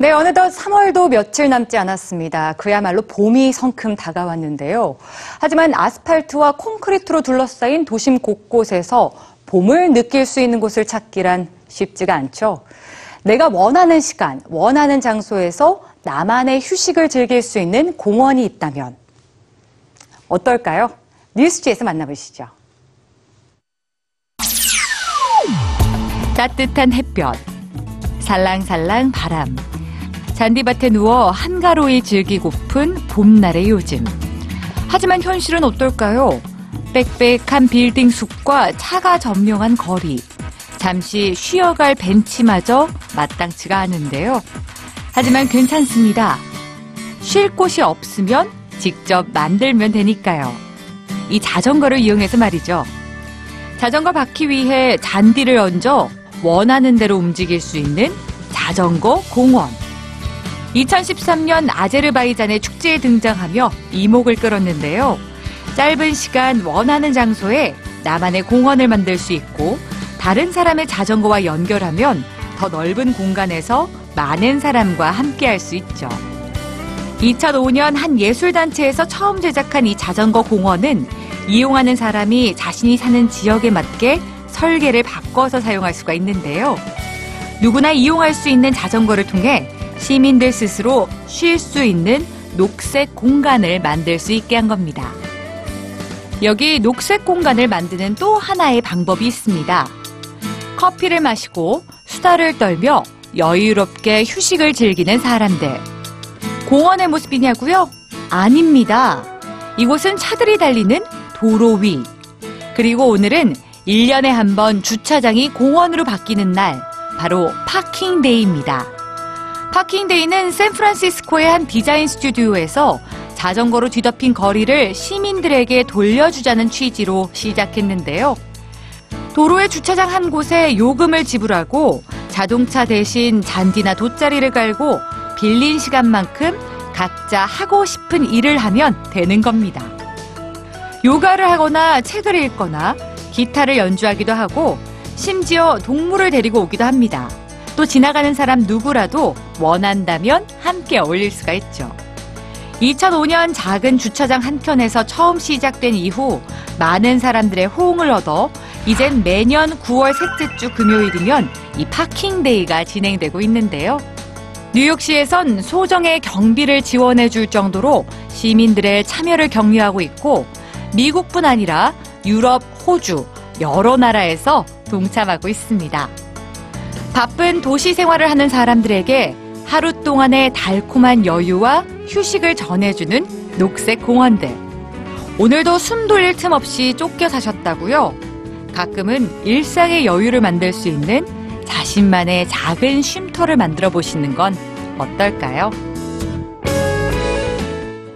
네, 어느덧 3월도 며칠 남지 않았습니다. 그야말로 봄이 성큼 다가왔는데요. 하지만 아스팔트와 콘크리트로 둘러싸인 도심 곳곳에서 봄을 느낄 수 있는 곳을 찾기란 쉽지가 않죠. 내가 원하는 시간, 원하는 장소에서 나만의 휴식을 즐길 수 있는 공원이 있다면 어떨까요? 뉴스지에서 만나보시죠. 따뜻한 햇볕, 살랑살랑 바람, 잔디밭에 누워 한가로이 즐기고픈 봄날의 요즘. 하지만 현실은 어떨까요? 빽빽한 빌딩 숲과 차가 점령한 거리, 잠시 쉬어갈 벤치마저 마땅치가 않은데요. 하지만 괜찮습니다. 쉴 곳이 없으면 직접 만들면 되니까요. 이 자전거를 이용해서 말이죠. 자전거 바퀴 위에 잔디를 얹어 원하는 대로 움직일 수 있는 자전거 공원. 2013년 아제르바이잔의 축제에 등장하며 이목을 끌었는데요. 짧은 시간 원하는 장소에 나만의 공원을 만들 수 있고 다른 사람의 자전거와 연결하면 더 넓은 공간에서 많은 사람과 함께 할 수 있죠. 2005년 한 예술단체에서 처음 제작한 이 자전거 공원은 이용하는 사람이 자신이 사는 지역에 맞게 설계를 바꿔서 사용할 수가 있는데요. 누구나 이용할 수 있는 자전거를 통해 시민들 스스로 쉴 수 있는 녹색 공간을 만들 수 있게 한 겁니다. 여기 녹색 공간을 만드는 또 하나의 방법이 있습니다. 커피를 마시고 수다를 떨며 여유롭게 휴식을 즐기는 사람들. 공원의 모습이냐고요? 아닙니다. 이곳은 차들이 달리는 도로 위. 그리고 오늘은 1년에 한 번 주차장이 공원으로 바뀌는 날, 바로 파킹데이입니다. 파킹데이는 샌프란시스코의 한 디자인 스튜디오에서 자전거로 뒤덮인 거리를 시민들에게 돌려주자는 취지로 시작했는데요. 도로의 주차장 한 곳에 요금을 지불하고 자동차 대신 잔디나 돗자리를 깔고 빌린 시간만큼 각자 하고 싶은 일을 하면 되는 겁니다. 요가를 하거나 책을 읽거나 기타를 연주하기도 하고 심지어 동물을 데리고 오기도 합니다. 또 지나가는 사람 누구라도 원한다면 함께 어울릴 수가 있죠. 2005년 작은 주차장 한켠에서 처음 시작된 이후 많은 사람들의 호응을 얻어 이젠 매년 9월 셋째 주 금요일이면 이 파킹데이가 진행되고 있는데요. 뉴욕시에선 소정의 경비를 지원해 줄 정도로 시민들의 참여를 격려하고 있고 미국뿐 아니라 유럽, 호주, 여러 나라에서 동참하고 있습니다. 바쁜 도시 생활을 하는 사람들에게 하루 동안의 달콤한 여유와 휴식을 전해주는 녹색 공원들. 오늘도 숨 돌릴 틈 없이 쫓겨 사셨다고요? 가끔은 일상의 여유를 만들 수 있는 자신만의 작은 쉼터를 만들어 보시는 건 어떨까요?